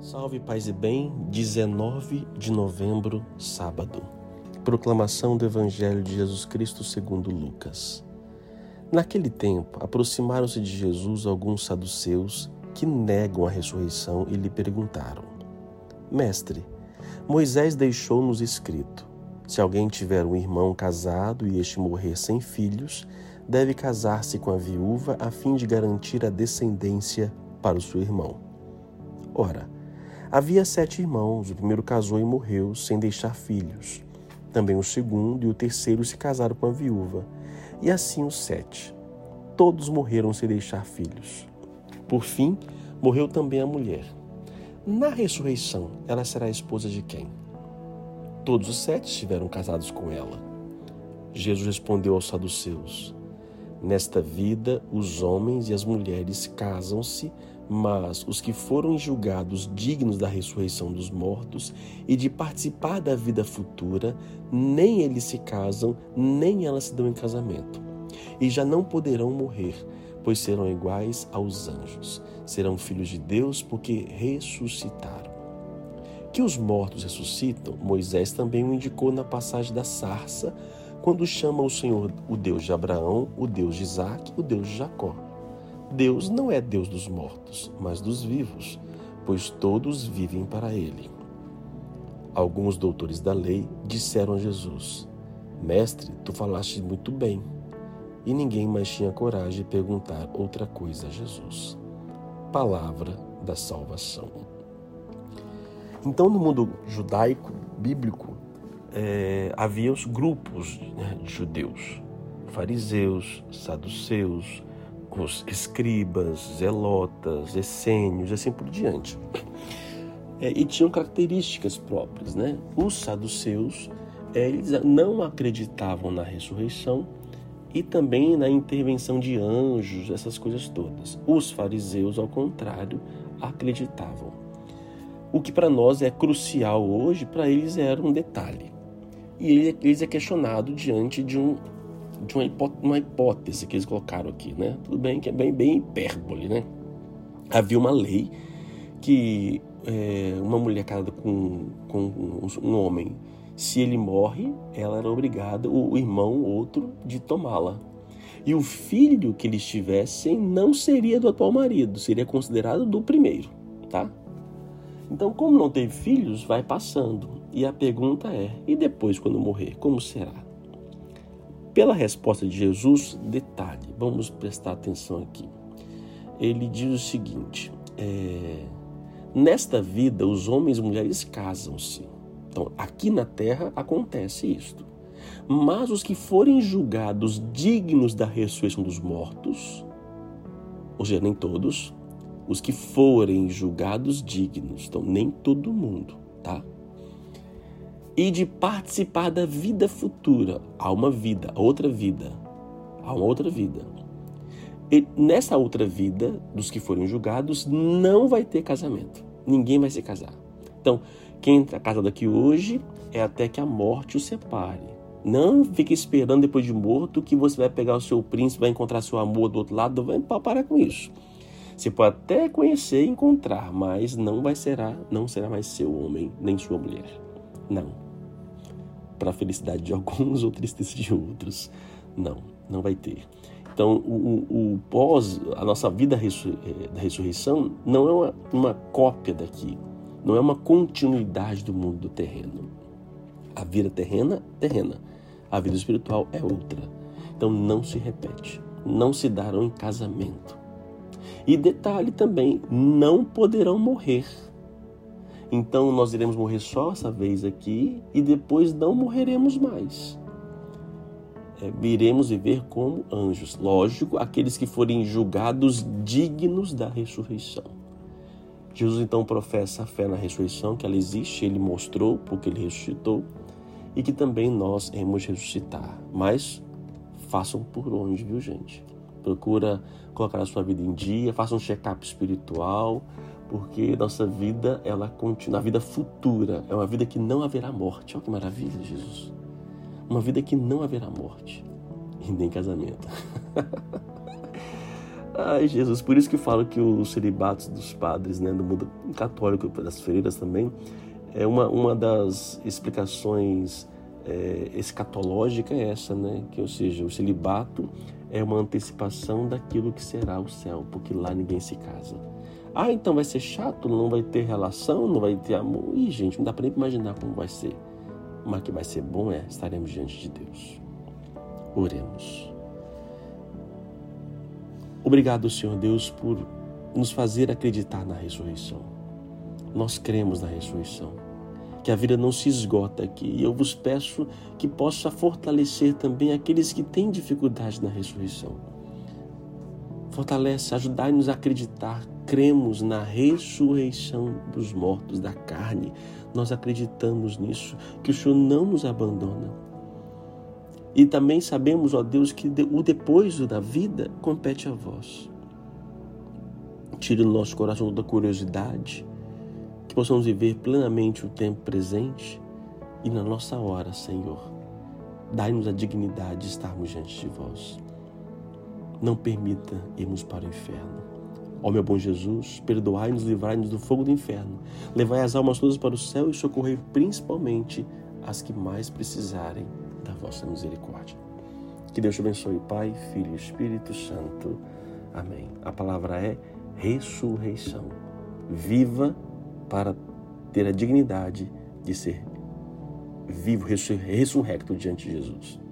Salve Paz e Bem, 19 de novembro, sábado. Proclamação do Evangelho de Jesus Cristo segundo Lucas. Naquele tempo, aproximaram-se de Jesus alguns saduceus que negam a ressurreição e lhe perguntaram: Mestre, Moisés deixou-nos escrito: se alguém tiver um irmão casado e este morrer sem filhos, deve casar-se com a viúva a fim de garantir a descendência para o seu irmão. Ora, havia sete irmãos, o primeiro casou e morreu sem deixar filhos. Também o segundo e o terceiro se casaram com a viúva, e assim os sete. Todos morreram sem deixar filhos. Por fim, morreu também a mulher. Na ressurreição, ela será a esposa de quem? Todos os sete estiveram casados com ela. Jesus respondeu aos saduceus: Nesta vida, os homens e as mulheres casam-se, mas os que foram julgados dignos da ressurreição dos mortos e de participar da vida futura, nem eles se casam, nem elas se dão em casamento. E já não poderão morrer, pois serão iguais aos anjos. Serão filhos de Deus porque ressuscitaram. Que os mortos ressuscitam, Moisés também o indicou na passagem da sarça, quando chama o Senhor o Deus de Abraão, o Deus de Isaac, o Deus de Jacó. Deus não é Deus dos mortos, mas dos vivos, pois todos vivem para Ele. Alguns doutores da lei disseram a Jesus: Mestre, tu falaste muito bem. E ninguém mais tinha coragem de perguntar outra coisa a Jesus. Palavra da salvação. Então, no mundo judaico, bíblico, é, havia os grupos né, de judeus: fariseus, saduceus, os escribas, zelotas, essênios, assim por diante. É, e tinham características próprias, né? Os saduceus, é, eles não acreditavam na ressurreição e também na intervenção de anjos, essas coisas todas. Os fariseus, ao contrário, acreditavam. O que para nós é crucial hoje, para eles era um detalhe. E eles é questionado diante de um de uma, hipó uma hipótese que eles colocaram aqui, né? Tudo bem que é bem, bem hipérbole, né? Havia uma lei que é, uma mulher casada com, com um homem, se ele morre, ela era obrigada, o, o irmão, outro, de tomá-la. E o filho que eles tivessem não seria do atual marido, seria considerado do primeiro, tá? Então, como não teve filhos, vai passando. E a pergunta é: e depois, quando morrer, como será? Pela resposta de Jesus, detalhe, vamos prestar atenção aqui. Ele diz o seguinte: é, nesta vida, os homens e mulheres casam-se. Então, aqui na terra acontece isto. Mas os que forem julgados dignos da ressurreição dos mortos, ou seja, nem todos, os que forem julgados dignos, então nem todo mundo, tá? E de participar da vida futura. Há uma vida, outra vida. Há uma outra vida. E nessa outra vida, dos que forem julgados, não vai ter casamento. Ninguém vai se casar. Então, quem está casado aqui hoje é até que a morte o separe. Não fique esperando depois de morto que você vai pegar o seu príncipe, vai encontrar seu amor do outro lado. Vai parar com isso. Você pode até conhecer e encontrar, mas não vai será, não será mais seu homem nem sua mulher. Não para a felicidade de alguns ou tristeza de outros. Não, não vai ter. Então, o, o, o pós, a nossa vida eh, da ressurreição, não é uma, uma cópia daqui, não é uma continuidade do mundo do terreno. A vida terrena, terrena. A vida espiritual é outra. Então, não se repete. Não se darão em casamento. E detalhe também: não poderão morrer então nós iremos morrer só essa vez aqui e depois não morreremos mais. É, iremos viver como anjos. Lógico, aqueles que forem julgados dignos da ressurreição. Jesus então professa a fé na ressurreição, que ela existe, ele mostrou porque ele ressuscitou e que também nós iremos ressuscitar. Mas façam por onde, viu gente? Procura colocar a sua vida em dia, faça um check-up espiritual, porque nossa vida, ela continua, a vida futura, é uma vida que não haverá morte. Olha que maravilha, Jesus. Uma vida que não haverá morte e nem casamento. Ai, Jesus, por isso que eu falo que os celibatos dos padres, né, do mundo católico, das freiras também, é uma, uma das explicações é, escatológica é essa, né? Que, ou seja, o celibato é uma antecipação daquilo que será o céu, porque lá ninguém se casa. Ah, então vai ser chato, não vai ter relação, não vai ter amor. Ih, gente, não dá para nem imaginar como vai ser. Mas que vai ser bom é, estaremos diante de Deus. Oremos. Obrigado, Senhor Deus, por nos fazer acreditar na ressurreição. Nós cremos na ressurreição, que a vida não se esgota aqui. E eu vos peço que possa fortalecer também aqueles que têm dificuldade na ressurreição. Fortalece, ajudai-nos a acreditar. Cremos na ressurreição dos mortos, da carne. Nós acreditamos nisso, que o Senhor não nos abandona e também sabemos, ó Deus, que o depois da vida compete a vós. Tire do nosso coração toda curiosidade, que possamos viver plenamente o tempo presente e na nossa hora, Senhor. Dai-nos a dignidade de estarmos diante de vós. Não permita irmos para o inferno. Ó meu bom Jesus, perdoai-nos, livrai-nos do fogo do inferno. Levai as almas todas para o céu e socorrei principalmente as que mais precisarem da vossa misericórdia. Que Deus te abençoe, Pai, Filho e Espírito Santo. Amém. A palavra é ressurreição. Viva para ter a dignidade de ser vivo, ressurrecto diante de Jesus.